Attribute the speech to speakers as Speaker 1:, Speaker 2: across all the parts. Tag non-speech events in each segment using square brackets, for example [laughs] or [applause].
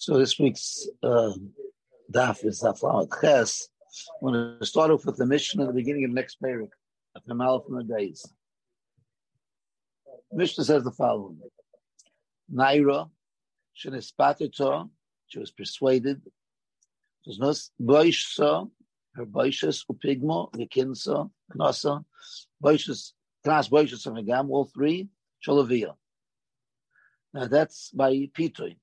Speaker 1: So this week's uh, daf is Daf Ches. I'm going to start off with the mission at the beginning of next paragraph, at the mouth from the days. Mishnah says the following: Naira, she she was persuaded. Boishsa, her boishas upigmo, vikinsa, knasa, boishas, knas boishas Hagam, all three, shalavia. Now that's by Pitoy.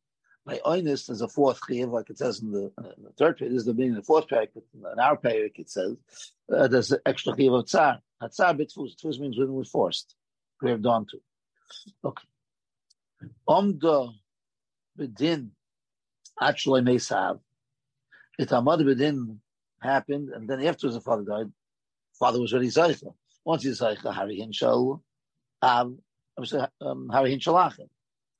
Speaker 1: By oinus, there's a fourth chiv, like it says in the, uh, the third page. This is the beginning of the fourth page, but in our page it says uh, there's an extra chiv of tsar. Tsar bitfus. Tfus means when we're forced, graved onto. Okay. Omdo bedin actually may have. If Amad bedin happened, and then afterwards the father died, father was already Zaycha. Once he's Zaycha, Harry Hinshal, um, Harry Hinshalachim.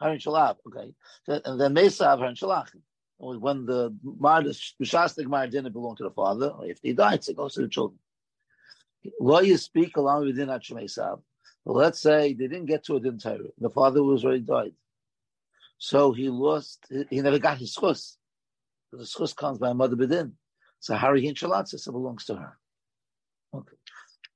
Speaker 1: Harin Shalab, okay. And then Mesav Harin Shalachim. When the Mar, the Shastik Mar didn't belong to the father, if he died, it goes to the children. Law you speak along with Dinat let's say they didn't get to a din Torah. The father was already died. So he lost, he never got his chus. The chus comes by mother bedin. So Hari Hinshalatsis belongs to her. Okay.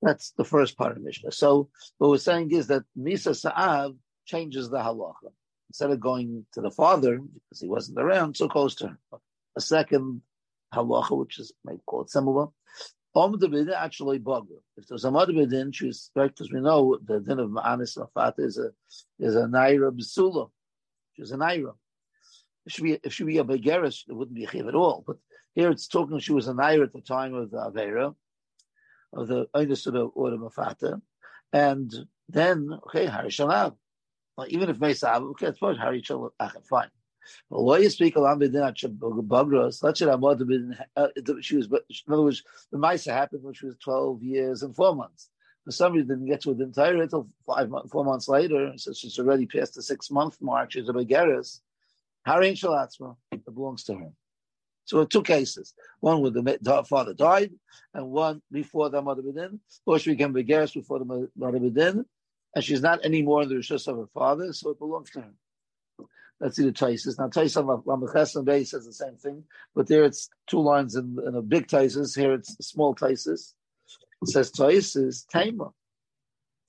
Speaker 1: That's the first part of Mishnah. So what we're saying is that Misa Sa'av changes the halacha instead of going to the father because he wasn't around, so goes to a second halacha, which is maybe called similar. Om actually bugger. If there's a mother bedin, she's right because we know the din of ma'anis afata is a is a naira besula. She's a naira. If she be a begeris, it wouldn't be a chiv at all. But here it's talking she was a naira at the time of the avera of the the order mafata, and then okay harishanav even if Mesav, okay, it's fine. Harry Chol, ah, fine. But why you speak with that Bagros? Amad been she was, in other words, the Maisa happened when she was twelve years and four months. For some reason, didn't get to the entire until five four months later. So she's already past the six month mark. She's a Begaris. Harry Shalatzma, it belongs to her. So two cases: one where the father died, and one before the mother bedin, or she became Begaris before the mother bedin, and she's not anymore in the rishus of her father, so it belongs to her. That's the Taisis. Now Taisis Lamachesam Bay says the same thing, but there it's two lines in, in a big Taisis. Here it's small Taisis. It says Taisis Taima.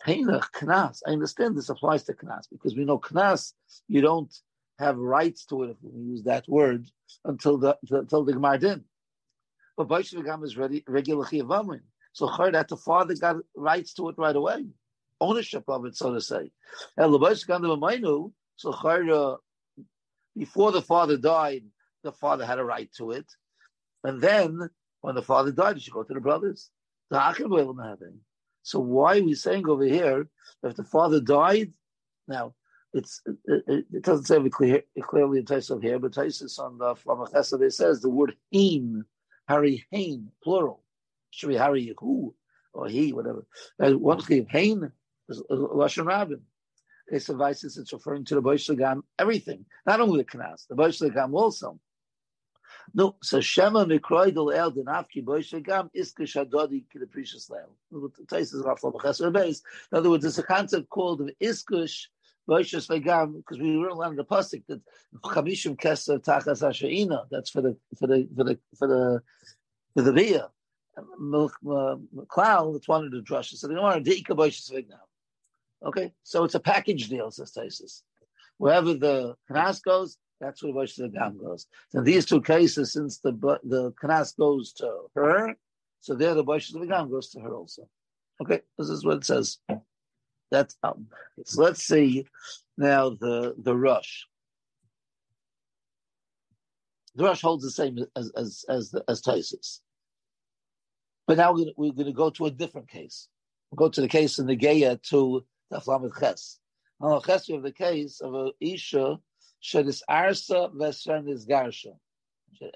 Speaker 1: Taina Knas. I understand this applies to Knas because we know Knas you don't have rights to it if we use that word until the until the Gemar din. But Baishvigam is ready regular Chiyavamin. So her that the father got rights to it right away ownership of it, so to say. And so before the father died, the father had a right to it. And then when the father died, he should go to the brothers. So why are we saying over here if the father died? Now it's it, it doesn't say clear, clearly in Taisus here, but Taisus on the Flamachesa it says the word hain, Harry hain, plural. Should be Harry who or he, whatever. And one hain Lashon Rabin. It's a vices, it's referring to the Boish everything, not only the Knas, the Boish also. No, so Shema Mikroidal El Dinafki Boish Gam Iska Shadodi Kidaprecious Leil. In other words, it's a concept called Iskush Vegam, because we learned on the pasuk that Chamishim Keser Tachas Ashaina. That's for the for the for the for the for the Bia. McLeod, uh, that's one of the drushes. So want to Deika Boishas. Okay, so it's a package deal, says Taisus. Wherever the Knas goes, that's where Rosh Gam goes. So these two cases, since the the Knas goes to her, so there the Rosh Gam goes to her also. Okay, this is what it says. That's um, so let's see now the the rush. The rush holds the same as as as as Taisus. But now we're going, to, go to a different case. We'll go to the case in the Geya to Daf Ches. On Ches, we have the case of a Isha Shedis Arsa Vesren is Garsha.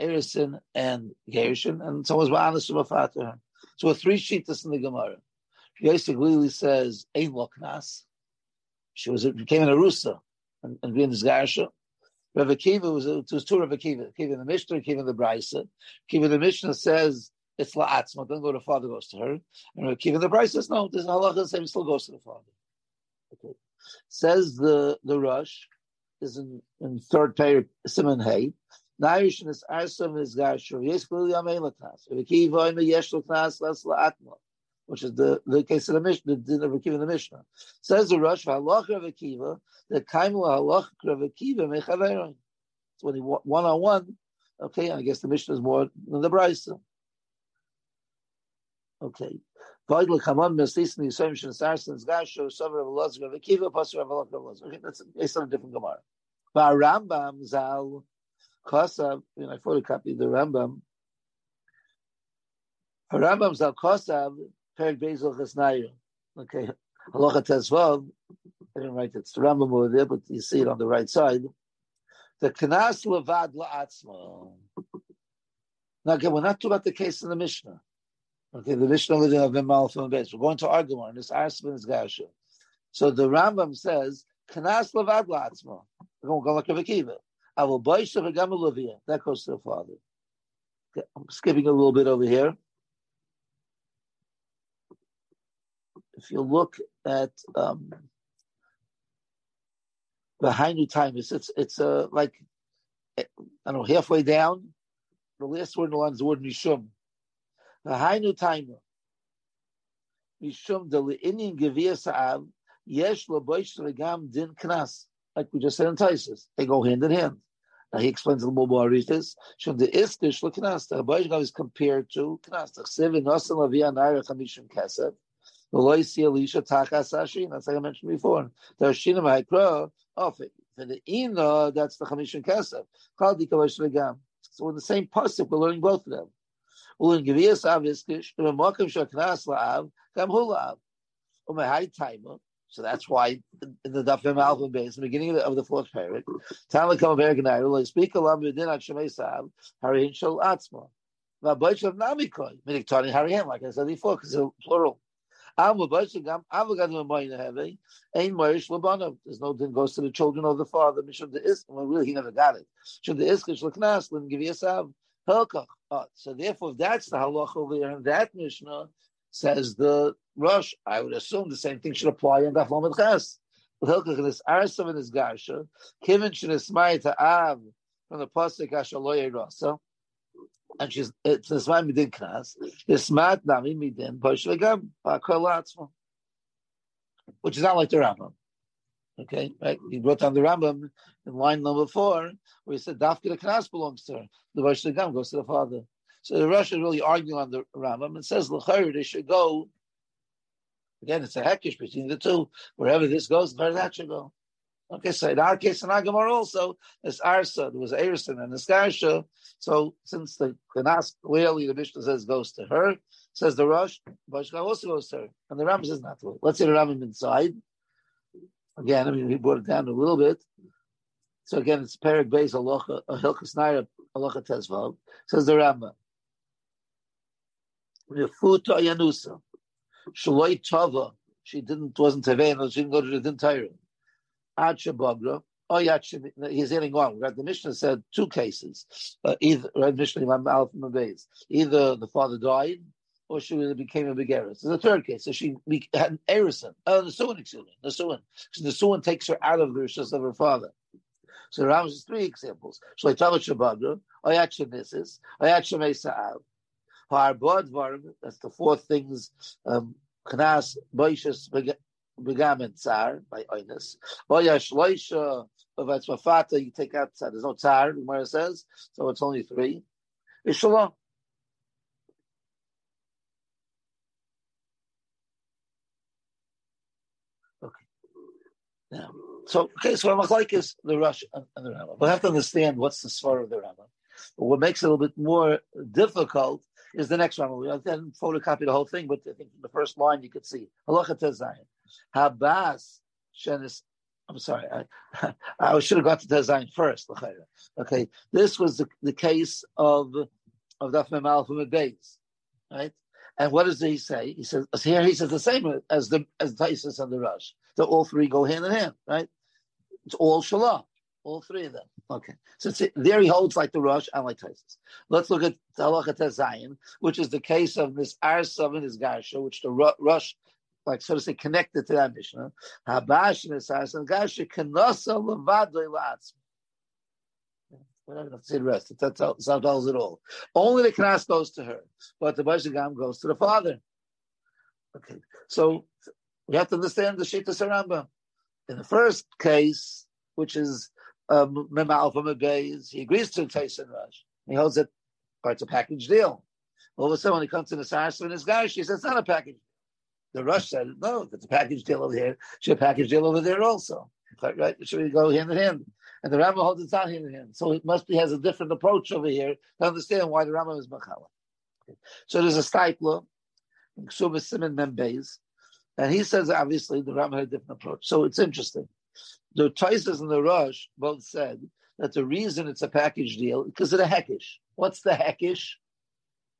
Speaker 1: Erisin and Gershin, and someone's Ba'anis Mafater. So with three sheetas in the Gemara. Yosef Lili says, Ein Loknas. She was became an Arusa and, and being this Garsha. Rav Akiva was it was two Rav Akiva. Akiva the Mishnah, Akiva the Brisa. Akiva the Mishnah says it's la'atzma. Doesn't go to father, goes to her. And Rav Akiva the Brisa says no. This halacha same, still goes to the father. Okay. Says the the rush is in, in third pair Simon Hay. Nairish is Arsav is Garshu. Yes, clearly Amei Latas. Rekiva Oime Yesh Latas Las La'atma. Which is the, the case of the Mishnah, the din of Rekiva in the Mishnah. Says the Rosh, Halacha of Akiva, the Kaimu Halacha of Akiva Mechaveron. So when he one on one, okay, I guess the Mishnah is more than the Brisa. Okay. Okay, that's based on a different Gemara. But Rambam Zal Kosav, and I photocopied the Rambam. Rambam Zal Kosav Perik Bezel Chesnayu. Okay, Halacha Tezvav. I didn't write it. It's the Rambam over there, but you see it on the right side. The Knas Levad La'atzma. Now again, we're not talking about the case in the Mishnah. Okay, the Mishnah was of Vimal from base. We're going to argue on this Arsman is Gasha. So the Rambam says, Kanas Levad Latzma. We're going to go like a Akiva. I will buy Shavagamuluvia. That goes to the father. Okay, I'm skipping a little bit over here. If you look at um, behind you time, it's it's, it's uh, like I don't know halfway down. The last word in the line is the word Mishum. Hainu timer. Mishum de le'inin gevia sa'av, yesh lo'boish regam din knas. Like we just said in Taisus. They go hand in hand. Now he explains a little more about this. Shum the istish lo knas. The boish is compared to knas. The chsiv in osan lavia naira chamishim kesef. Veloisi elisha tachas ashin. That's like I mentioned before. The Hashinim ha'ikra, oh, for the ina, that's the chamishim kesef. Chal di kavash regam. So in the same pasuk, we're learning both of them. Ulin Gevias Av Iskish, Makim Shaknas La'av, Kam Hulav. Umehai Taima. So that's why in the Dafim Alpha base, the beginning of the, of the fourth parak, Tala Kam Berganai, Ulin Speak Alam Vidin At Shemei Sav, Harin Shal Atzma. Vaboich of Namikoi, meaning Tani Harim, like I said before, because plural. Am Vaboich Gam Avagad Mamoina Heve, Ein Moirish Labanov. There's no din goes to the children of the father. Mishum the Isk, well, really, he never got it. Should the Iskish Laknas, Lin Gevias Av, Helkach. Oh, Uh, so therefore, if that's the halacha over there in that Mishnah, says the Rosh, I would assume the same thing should apply in Daf Lamed Ches. Hilkach in this Arsav and his Garsha, Kivin should ismai to Av from the Pasuk Ashaloye Rasa, and she's it's ismai midin knas, ismat nami midin Pashlagam Bakalatzma, which is not like the Rambam. Okay, right? He brought down the Rambam in line number four, where he said Dafka the Knas belongs to her. The Rosh Gam goes to the father. So the Rosh is really arguing on the Rambam and says L'chayr they should go. Again, it's a heckish between the two. Wherever this goes, where that should go. Okay, so in our case in Agamar also, there's Arsa, there was Erison and Niskarsha. So since the Knas clearly the Mishnah says goes to her, says the Rosh, Bashka also goes to her. And the Rambam says not to. Let's say the Rambam inside. Again, I mean, he brought it down a little bit. So again, it's Perik Beis Alocha, Hilchas Naira, Alocha Tezvav. Says the Rambam. Refuta Yanusa. Shaloi Tava. She didn't, wasn't Tevein, she didn't go to the. Ad Shabagra. Oh, yeah, he's getting on. Right? The Mishnah said two cases. Uh, either, right, Mishnah Imam Alf Either the father died, or she became a begeris. There's a third case. So she had an erison. Oh, the suin, excuse me, the suin. The suin takes her out of the rishas of her father. So the Ram has three examples. Shleitavat Shabadra, Oyat Shemisis, Oyat Shemesa'av. Harbod Varm, that's the four things, um, Knas, Boishas, Begam, and Tsar, by Oinus. Oya Shloisha, of Mafata, you take out Tsar. There's no Tsar, the Gemara says, so it's only three. Ishalom. Yeah. So okay, so like is the Rush and the Rambam. We have to understand what's the svar of the. But what makes it a little bit more difficult is the next Rambam. I didn't photocopy the whole thing, but I think the first line you could see Halacha Tezayin. Habas Shenis. I'm sorry, I, [laughs] I should have got to Tezayin first. Okay, this was the, the case of of Daf Memal from right? And what does he say? He says here he says the same as the as Taisus and the Rush. So all three go hand in hand, right? It's all shalom, all three of them. Okay, so there he holds like the Rush and like Taisus. Let's look at Halacha Zayin, which is the case of this Arsav and his Garsha, which the Rush like so to say, connected to that Mishnah. Habash and Garsha kanasa levadoy We're not going to say the rest. That tells it all. Only the knas goes to her, but the Bashagam goes to the father. Okay, so we have to understand the Shita Saramba. In the first case, which is um, Mema Alpha Mebeis, he agrees to Tyson Rush. He holds it, but it's a package deal. All of a sudden, when he comes to the Sarsa and his guy, she says it's not a package. The Rush said, no, if it's a package deal over here, should a package deal over there also. Right? Should we go hand in hand? And the Rambam holds it not hand in hand. So it must be has a different approach over here to understand why the Rambam is Machala. So there's a Steipler, Ksubah Simon Membeis, and he says obviously the Rambam had a different approach. So it's interesting. The Toises and the Rush both said that the reason it's a package deal because of the heckish. What's the heckish?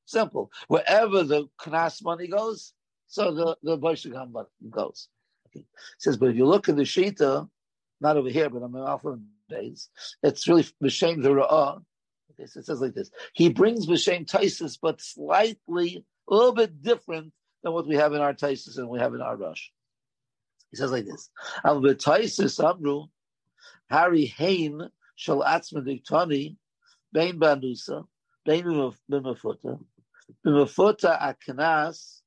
Speaker 1: Simple. Wherever the knas money goes, so the the Boishagam goes. Okay. says, but if you look at the Shita, not over here, but on the Alpha days, it's really B'Shem the Ra'ah. Okay, so it says like this. He brings B'Shem Taisis, but slightly, a little bit different than what we have in our Taisis and we have in our Rush. He says like this. Al B'Taisis Amru, Harry Hain, Shal Atzma Diktani, Bain Banusa, Bain Bimafuta, Bimafuta Aknas,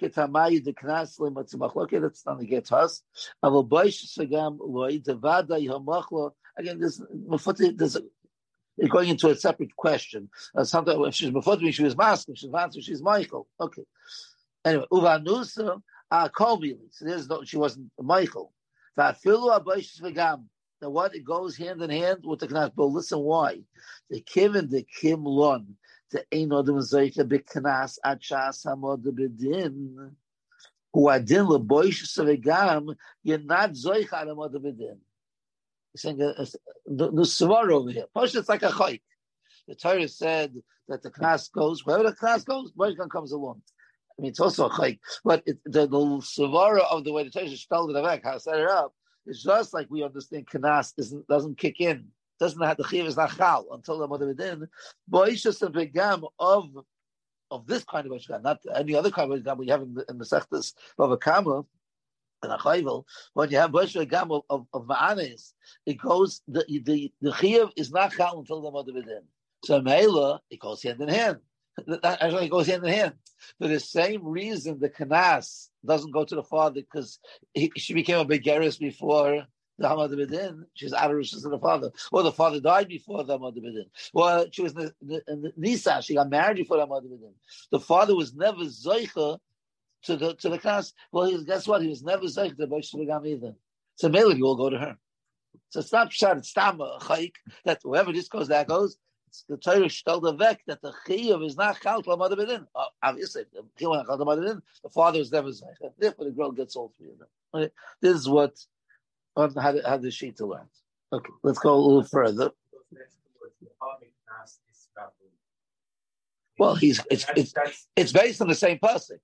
Speaker 1: Ketamai de Knas Lematzimachloke, that's not the get us. Aval Boish Sagam Loi, Devada Yomachlo, again, this Mafuta, there's going into a separate question. Uh, sometimes if she's me, she was masking. She's answer, she's Michael. Okay. Anyway, Uvanusa, uh, Kolmili. So there's no, she wasn't Michael. Vafilu Abayshis Vegam. Now what? It goes hand in hand with the Knas. But listen why. The Kim and the Kim Lon. The Ein Odom Zoyka B'Knas Ad Shas Hamod B'Din. Who Adin L'Boyshis Vegam. You're not Ad Hamod B'Din. He's saying uh, uh, Svar over here. First, it's like a chayk. The Torah said that the Knas goes, wherever the Knas goes, Boyshkan comes along. I mean, it's also a chayk, but it, the, the savara of the way the Torah spelled it back, how set it up, it's just like we understand kanas doesn't doesn't kick in, doesn't have the chiv is not chal until the mother within. Boishas and begam of of this kind of ashkan, not any other kind of ashkan we have in the, in the of a kama and a chayvel. When you have boishas begam of of, of ma'anes, it goes the the the is not chal until the mother within. So meila it goes hand in hand that actually goes hand in hand. For the same reason, the kanas doesn't go to the father because she became a begeris before the Hamad Bedin. She's of to the father. Or the father died before the Hamad Bedin. Well, she was in the, the Nisa. She got married before the Hamad Bedin. The father was never zoicha to the to the kanas. Well, he, guess what? He was never zoicha to Bosh either. So mainly you will go to her. So it's not shot. It's tam a chayik that whoever this goes, that goes the Torah stelled weg that the chiyuv is not chal mother bedin. Uh, obviously, the chiyuv chal to mother The father is never zeicha. Therefore, the girl gets all three of them. Okay. This is what how how the sheet to learn. Okay, let's go a little further. Well, he's it's it's it's based on the same person.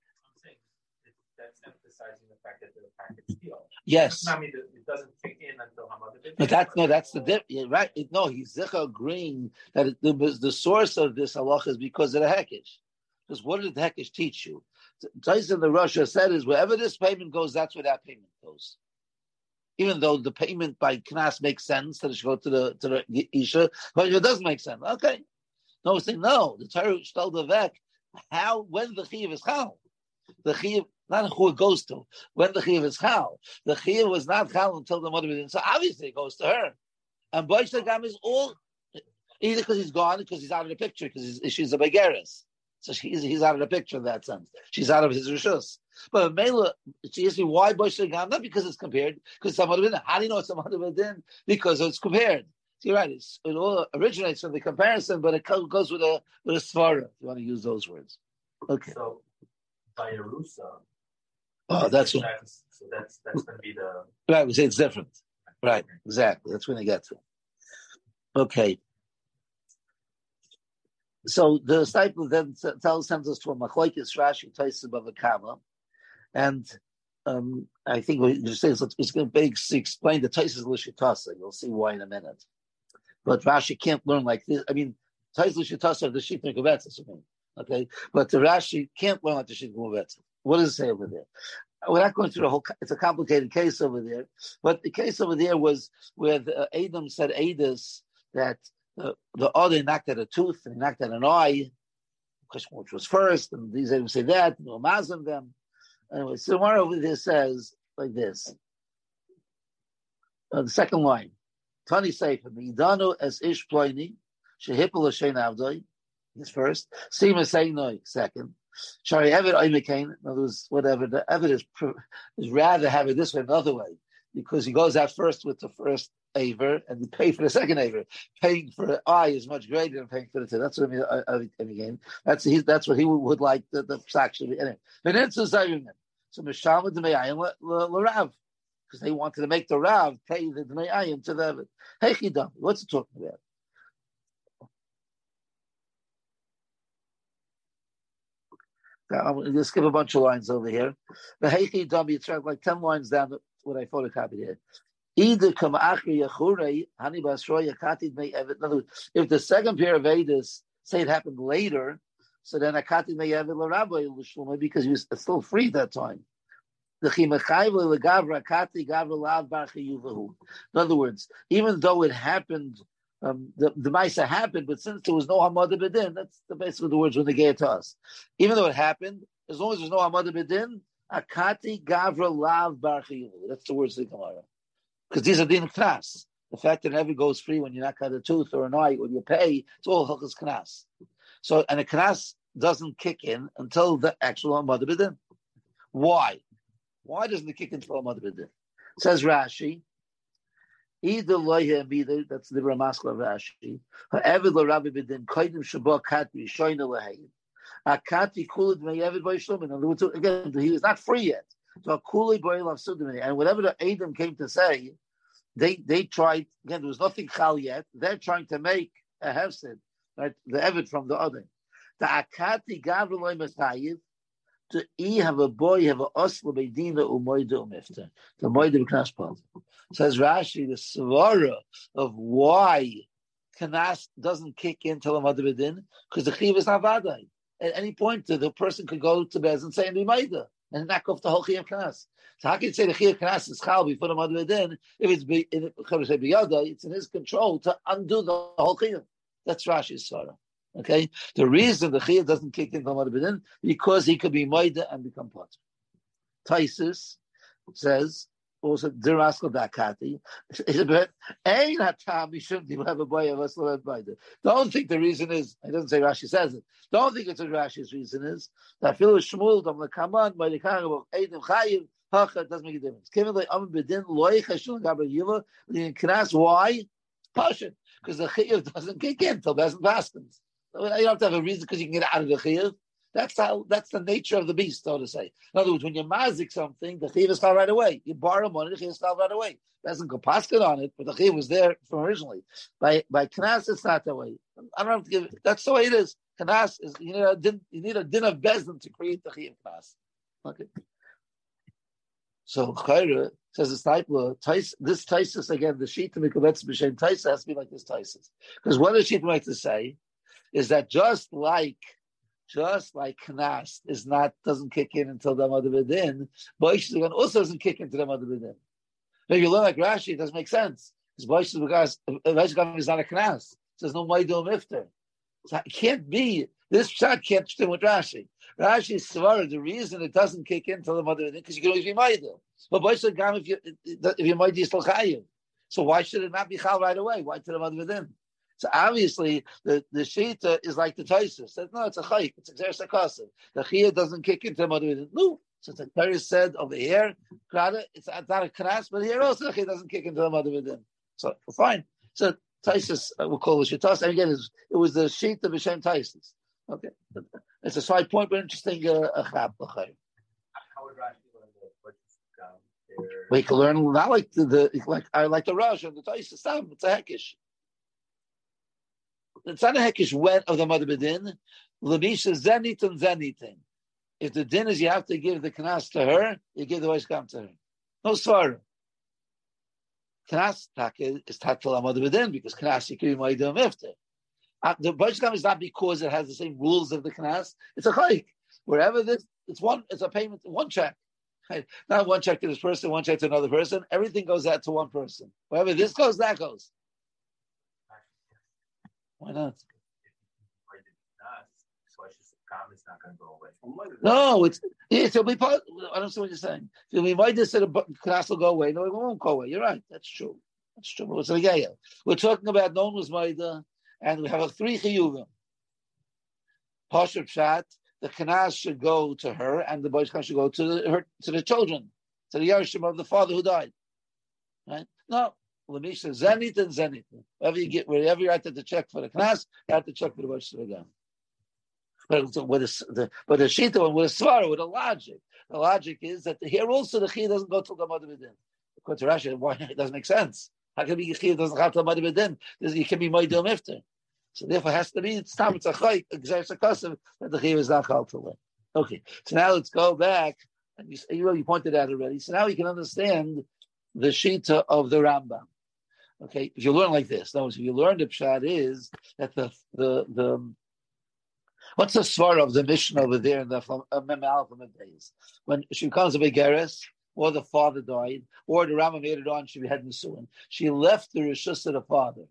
Speaker 2: That's emphasizing the fact that they're package deal.
Speaker 1: Yes.
Speaker 2: It doesn't kick in until
Speaker 1: But that's no, that's the dip. Yeah, right. It, no, he's agreeing that it, the, the source of this halacha is because of the hekesh. Because what did the hekesh teach you? Tyson the Russia said is wherever this payment goes, that's where that payment goes. Even though the payment by knas makes sense that it should go to the to the isha, but it doesn't make sense. Okay, no, we're saying no. The Torah told the vek how when the chiv is how the chiv not who it goes to. When the chiv is chal, the chiv was not chal until the mother was in. So obviously it goes to her. And Boish Gam is all either because he's gone, because he's out of the picture, because she's a begeris. So she's he's out of the picture in that sense. She's out of his rishus. But Mela, she asked me why Boish Gam? Not because it's compared, because some other How do you know it's some other? Because it's compared. So you're right. It's, it all originates from the comparison, but it goes with a with a svara. If you want to use those words. Okay.
Speaker 2: So by Yerusa,
Speaker 1: Oh, that's what.
Speaker 2: So that's that's going to be the
Speaker 1: right. We say it's different. Right, exactly. That's when they get to. Okay. So the Steipler then tells sends us to a machlokes Rashi Taisim above a kama, and um, I think we just say it's, it's going to be explain the Taisim Lishitasa. You'll see why in a minute. But Rashi can't learn like this. I mean, Taisim Lishitasa the Shitnik of Okay, but the Rashi can't learn like the Shitnik of what does it say over there? We're not going through the whole. It's a complicated case over there, but the case over there was where the, uh, Adam said Adis that the, the other knocked at a tooth and he knocked at an eye, question which was first, and these even say that, no mazim them. Anyway, so one over there says like this. Uh, the second line. Tani Sefer, Idanu as Ish Ploini, Shehipel Hashem Avdoi, is first. Sima Seinoi, second. Shari Evid Oimekain, in other words, whatever, the Evid is, is rather have it this way, another way, because he goes out first with the first Aver and you pay for the second Aver. Paying for eye is much greater than paying for the two. That's what I mean, uh, again. That's he, that's what he would, like the, the psak should be. Anyway, so Mishama Dmeyayin L'Rav because they wanted to make the Rav pay the Dmeyayin to the Chidam. What's it talking about? I'm going to skip a bunch of lines over here. The Heichi Dami, it's like 10 lines down what I photocopied here. Either come basroy may In other words, if the second pair of Vedas say it happened later, so then akatid may evet l'rabbi l'shluma because he was still free at that time. In other words, even though it happened, um, the, the Maisa happened, but since there was no Hamad Bedin, that's the basically the words when they gave it to us. Even though it happened, as long as there's no Hamad Bedin, Akati Gavra Lav Bar That's the words of the Gemara. Because these are din knas. The fact that it never goes free when you knock out a tooth or an eye, when you pay, it's all hilchas knas. So, and a knas doesn't kick in until the actual Hamad Bedin. Why? Why doesn't it kick into Amad B'din? Says Rashi, either loyhe either that's the Ramaskla Rashi. However, the Rabbi B'din koidim shabbat katri shoyna leheim. Akati kulid meyevid by shlomin. Again, he was not free yet. So a kuli boil of sudimini, and whatever the Adam came to say, they they tried again. There was nothing chal yet. They're trying to make a hefsid, right? The evid from the other. The akati gavroy masayiv to e have a boy have a osla beidina umoida umifta. The moida b'knas Says Rashi, the svara of why kanas doesn't kick in till a mother bedin because the chiv is not vadai. At any point, the person could go to Bez and say in the and knock off the whole chiv kanas. So how can you say the chiv kanas is chal before the mother bedin if it's be, in, it's in his control to undo the whole chiv. That's Rashi's svara. Okay, the reason the chiyah doesn't kick in from Bidin because he could be moida and become potter. Taisus says also diraskal dakati. A Don't think the reason is. I doesn't say Rashi says it. Don't think it's what Rashi's reason is. That lekaman by the kind of eidim chayiv. Hacha doesn't make a difference. Given the am bedin loy chashul gaber yiva. You can ask why. Passion because the chiyuv [laughs] doesn't kick in till doesn't fastens. You don't have to have a reason because you can get out of the chiyuv. That's how. That's the nature of the beast, so to say. In other words, when you mazik something, the chiyuv is called right away. You borrow money, the chiyuv is called right away. It doesn't go paskin on it, but the chiyuv was there from originally. By by knas, it's not that way. I don't have to give. That's the way it is. Knas is you need a din. You need a din of bezdin to create the chiyuv knas. Okay. So Chayra says the Steipler, this Taisus again, the sheet to Mikabetz B'Shem Taisa has to be like this Taisus. Because what does sheet like to say? Is that just like just like Knas is not doesn't kick in until the Mother Bedin, Boishigan also doesn't kick into the Mother Bedin. If you learn like Rashi, it doesn't make sense. Because Boishigan uh, is not a Knas. There's no Maidu Mifter. So it can't be, this shot can't fit with Rashi. Rashi is Svara, the reason it doesn't kick in until the Mother Bedin, because you can always be Maidu. But Boishigan, if you if you're Maidu, you're still Chayiv. So why should it not be Chal right away? Why to the Mother Bedin? So obviously the, the Shita is like the Taisus. Says, no, it's a chayik, it's a Xer The Chia doesn't kick into the mother. No. So the Torah said over here, it's not a kras, but here also the Chia doesn't kick into the mother within. So fine. So Taisus, uh, we'll call it Shitas. And again, it was the Shita B'Shem Taisus. Okay. It's a side point, but interesting uh, chap. How would we can learn not like the, the like I like the Rosh and the Taisus. It's a heckish the Tzanahekish went of the mother bedin, Labisha zenitin zenitin. If the din is you have to give the knas to her, you give the come to her. No svara. Knas is tatel mother bedin because knas yikri ma'idam ifte. Uh, the come is not because it has the same rules of the knas. It's a chayik. Wherever this, it's one, it's a payment, one check. Not one check to this person, one check to another person. Everything goes out to one person. Wherever this goes, that goes. Why not?
Speaker 2: Why did not? So I should say, Kam is not going to go away.
Speaker 1: No, it's it'll be part. I don't see what you're saying. If we just say the class will go away. No, it won't go away. You're right. That's true. That's true. But it's a. We're talking about no one was maida, and we have a three chiyuvim. Pashup Pshat, the kanas should go to her, and the boys should go to the, her to the children, to the Yarshim of the father who died. Right? No. Lamisha Zenit and Zenit. Wherever you get, wherever you have the check for the knas, you have to check for the Rosh Hashanah. But with the but the shita one with a svara with a logic. The logic is that the here also the chi doesn't go till the mother. According to Rashi, why it doesn't make sense. How can be chi doesn't have till the mother bedin? You can be moedil mifter. So therefore, it has to be it's time it's a chayk exerts a custom that the chi is not chal to win. Okay, so now let's go back. And you, you really pointed out already. So now you can understand the shita of the Rambam. Okay, if you learn like this, no, if you learn the pshat is that the the the what's the svara of the mission over there in the uh, Mem days when she becomes a begeres, or the father died, or the Rambam made it on she had Nisuin. She left the rishus of the father,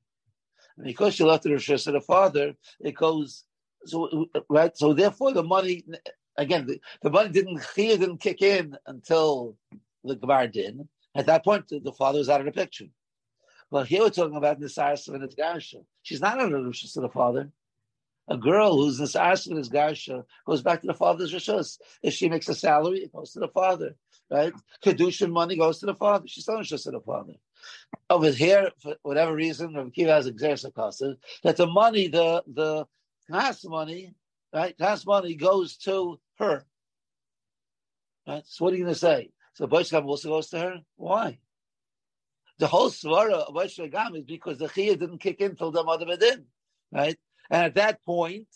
Speaker 1: and because she left the rishus of the father, it goes so right. So therefore, the money again, the, the money didn't didn't kick in until the Gemara did. At that point, the father was out of the picture. Well, here we're talking about Nisaris and Garsha. She's not under the Rishus of the father. A girl who's Nisaris and Garsha goes back to the father's Rishus. If she makes a salary, it goes to the father. Right? Kedushin money goes to the father. She's still Rishus of the father. Over here, for whatever reason, Rav Kiva has exercise that the money, the the class money, right? Class money goes to her. Right? So what are you going to say? So Boishkam also goes to her? Why? The whole svara of Boishkam is because the Chiyah didn't kick in till the mother Bedin, right? And at that point,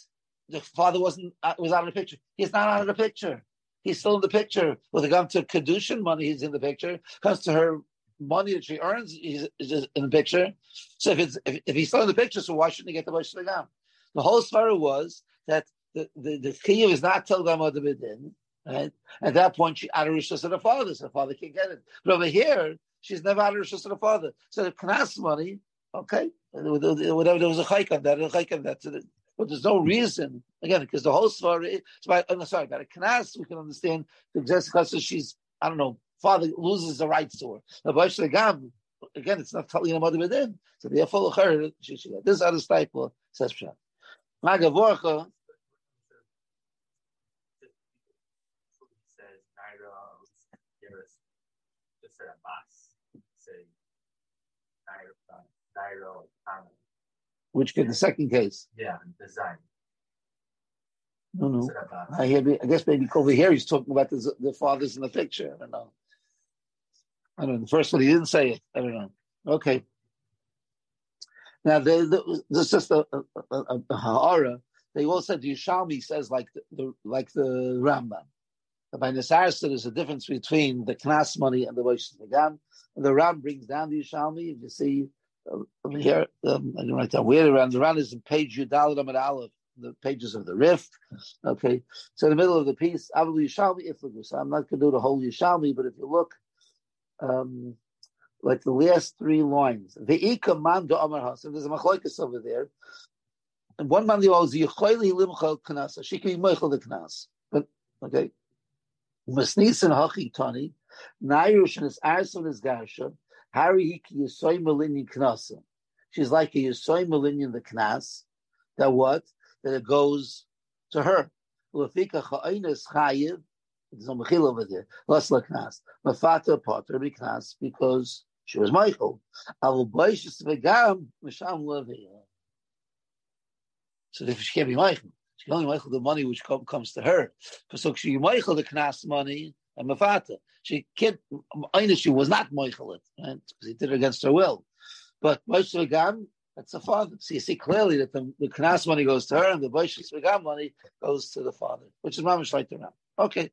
Speaker 1: the father wasn't uh, was out of the picture. He's not out of the picture. He's still in the picture. With regard to Kedushin money, he's in the picture. Comes to her money that she earns, he's, he's in the picture. So if it's if, if, he's still in the picture, so why shouldn't he get the Boishkam? The whole svara was that the the, the Chiyah is not till the mother Bedin, Right? At that point, she out of of the father, so the father can get it. But over here, she's never out of rishus of the father. So the knas money, okay, whatever there was a chayk on that, a chayk on that. So the, but there's no hmm. reason again because the whole story. It's by, I'm sorry, about a knas, we can understand the exact because she's I don't know. Father loses the rights to her. Again, it's not telling the mother within. So therefore, her she should get this other of says pshat. Magavorcha
Speaker 2: say Abbas, say Nairo, Nairo,
Speaker 1: Which case, the second case?
Speaker 2: Yeah, design.
Speaker 1: No, no. I, hear, I guess maybe over here he's talking about the, the fathers in the picture. I don't know. I don't know. The first one he didn't say it. I don't know. Okay. Now, they, the, this is just a, a, a, a ha'ara. They all said the Yushalmi says like the, the like the Rambam by Nesaris, there's a difference between the Knas money and the Rosh Nagam. And the Ran brings down the Yishalmi. If you see over here, um, I can write down where around the Ran is in page Yudal Amad Aleph, the pages of the Rif. Okay, so in the middle of the piece, Avil Yishalmi Iflagus. I'm not going to do the whole Yishalmi, but if you look, um, like the last three lines, the Ika Man do Amar Hasan. There's a machloikas over there. And one man the was Yichoyli Limchal Knas. She can be Michael the Knas. But okay, Masnisan hachi tani, Nairush is arson is garsha, Harry yisoy malini knasa. She's like a yisoy malini in the knas, that what? That it goes to her. Lafika cha'inus chayiv, there's no mechil over there, less la knas. Mafata potter be knas, because she was Michael. Avu boishis vegam, misham levi. So if she can't be Michael. She can only Michael the money which come, comes to her. Because So she Michael the Knas money and Mafata. She can't, she was not Michael it, right? Because he did it against her will. But Moshe that's the father. So you see clearly that the, the Knas money goes to her and the Moshe money goes to the father, which is Mamish right around. Okay.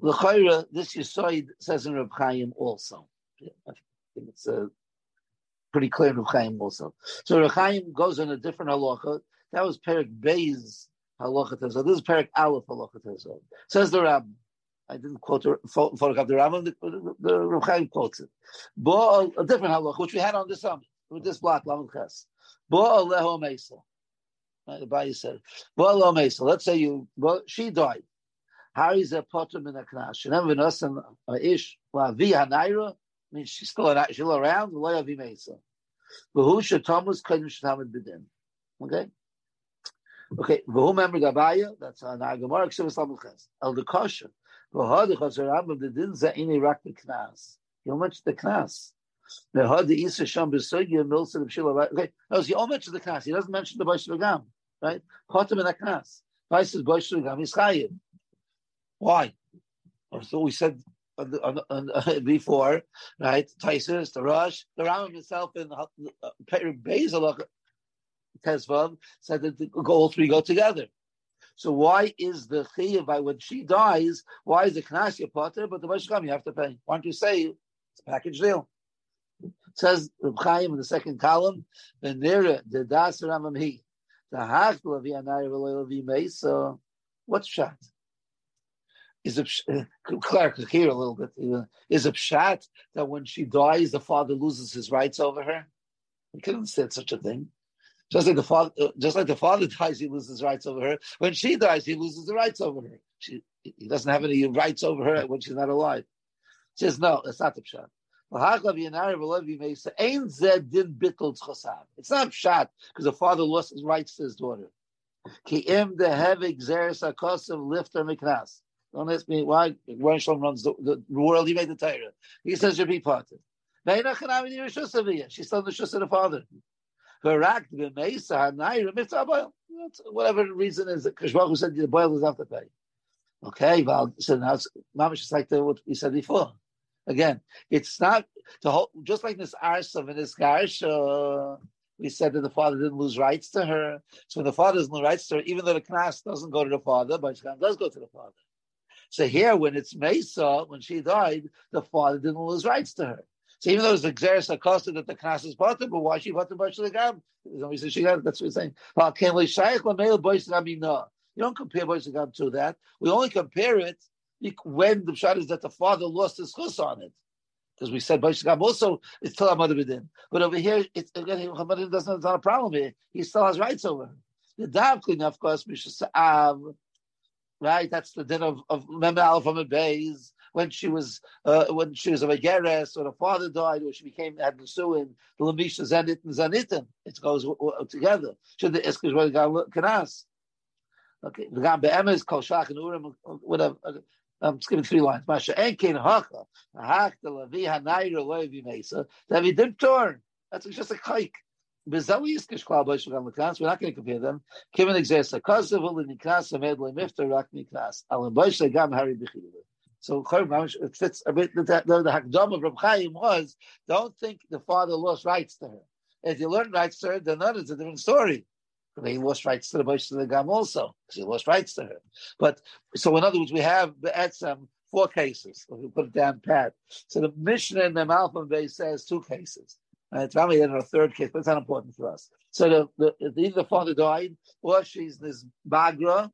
Speaker 1: L'chayra, this Yisoid says in Reb Chaim also. I think it's a pretty clear in Reb Chaim also. So Reb Chaim goes on a different halacha that was Perik Beis halacha this is Perik Aleph halacha Says the Rab. I didn't quote the photograph the Rambam. The, the, the quotes it. But a, different halacha, which we had on the summit. with this block, Lamed Ches. Bo'aleho Mesa. Right, the Bayis said, Bo'aleho Mesa. Let's say you, well, she died. Is a potter in a knas? She never been us and ish la vi hanaira. I mean, she's still around. She's still around. Lo yavi mesa. But who should Thomas couldn't should. Okay. Okay. Who member Gabaya? That's an Agamar. Kshavas Lamuches. El the kosher. V'had chaser Rambam the din za'ini rak the knas. You mentioned the knas. The had the Isa Sham Besugi and Milson of Shila. Okay. No, he all mentions the knas. He doesn't mention the Bosh Vagam. Right? Potter in the knas. Vice is Bosh Vagam. He's chayiv. Why? So we said [laughs] before, right? Taisus, the Rush, the Rambam himself in uh, Bezel Tesvav said that all three go together. So why is the chiyuv by when she dies? Why is the knasya potter? But the Moshe you have to pay. Why don't you say it's a package deal? It says Reb Chaim in the second column, the nira the das Rambam he the hach levi anayir. What's shot? is a uh, Clark here a little bit uh, is a pshat that when she dies, the father loses his rights over her. He couldn't say such a thing. Just like the father, uh, just like the father [laughs] dies, he loses rights over her. When she dies, he loses the rights over her. She, he doesn't have any rights over her when she's not alive. She says, no, that's not the pshat. It's not pshat because the father lost his rights to his daughter. Don't ask me why Shalom runs the, the, world. He made the Torah. He says you'll be parted. She's still in the shus of the father. Whatever the reason is that Kishbachu said the boil is after pay. Okay, well, so now Mamish is like the, what we said before. Again, it's not the whole, just like this Arsav and this Garsh, uh, we said that the father didn't lose rights to her. So when the father doesn't lose rights to her, even though the Knas doesn't go to the father, but does go to the father. So here, when it's Mesa, when she died, the father didn't lose rights to her. So even though it's Xeris Acosta that the Knas is part but why she bought the Bash Legam? Somebody she got that's what he's saying. No. You don't compare boys Legam to that. We only compare it when the shot is that the father lost his chus on it. Because we said Legam also it's still Hamad Bidin. But over here, it's again Hamad doesn't not a problem here. He still has rights over. The Davklin, of course, Mishas right? That's the din of of Memel from a base when she was uh, when she was a Megeres or the father died or she became had Nesuin, the Lamisha Zenit and Zenitin. It goes together. Should the Iskish Kanas? Okay, the Gam Be'emes Kol Shach and Urim whatever. I'm skipping three lines. Masha Enkin Hacha Hach the Levi Hanayra Levi Mesa. That we did turn. That's just a kike. We're not going to compare them. Kiven exists a kasav l'niknas amed le'mifter rak niknas. Alam b'shle gam hari b'chilu. So it fits a bit. The, the, the hakdam of Reb Chaim was don't think the father lost rights to her. If you learn rights to her, then that is a different story. He lost rights to the Bosh of the Gam also because he lost rights to her. But so in other words, we have the some four cases. If we put it down pat. So the Mishnah in the Malcolm Bay says two cases. Uh, it's probably in a third case, but it's not important for us. So the, the, either the father died or she's this bagra.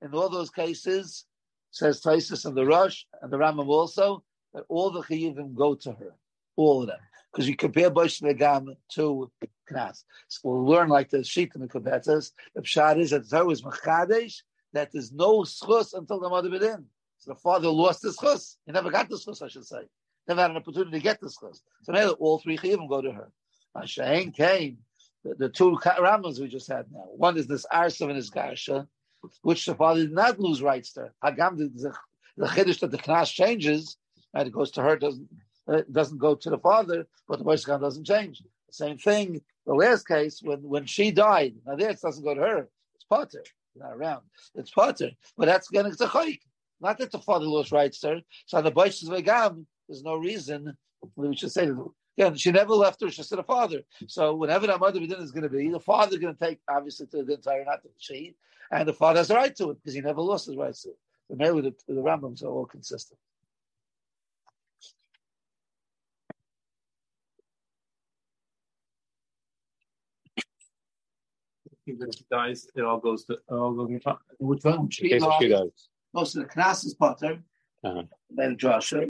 Speaker 1: In all those cases, says Taisus and the Rush and the Ramam also, that all the chiyuvim go to her, all of them. Because you compare Bosh Negam to the Knas. So we'll learn like the sheet in the Kabetas. The Pshad is that there was Machadesh, that there's no schus until the mother in. So the father lost his schus. He never got the schus, I should say never had an opportunity to get this list. So now all three chiyuvim go to her. Mashain came, the, the two Rambams we just had now. One is this Arsav and his Garsha, which the father did not lose rights to. Hagam, the, the Chiddush that the Knas changes, right, it goes to her, doesn't uh, doesn't go to the father, but the Moshe doesn't change. Same thing, the last case, when, when she died, now this doesn't go to her, it's Potter, not around, it's Potter, but that's it's a chayik. Not that the father lost rights to her. So the Boish's Vegam, there's no reason we should say that. Again, she never left her, she said the father. So whenever that mother is going to be, the father is going to take, obviously, to the entire, not the she, and the father has a right to it because he never lost his rights to it. The male the, the Rambams are all consistent.
Speaker 2: Even if he dies, it all goes to it all goes in
Speaker 1: Which one? She dies. Most of the Knas is Potter, uh-huh. then Joshua.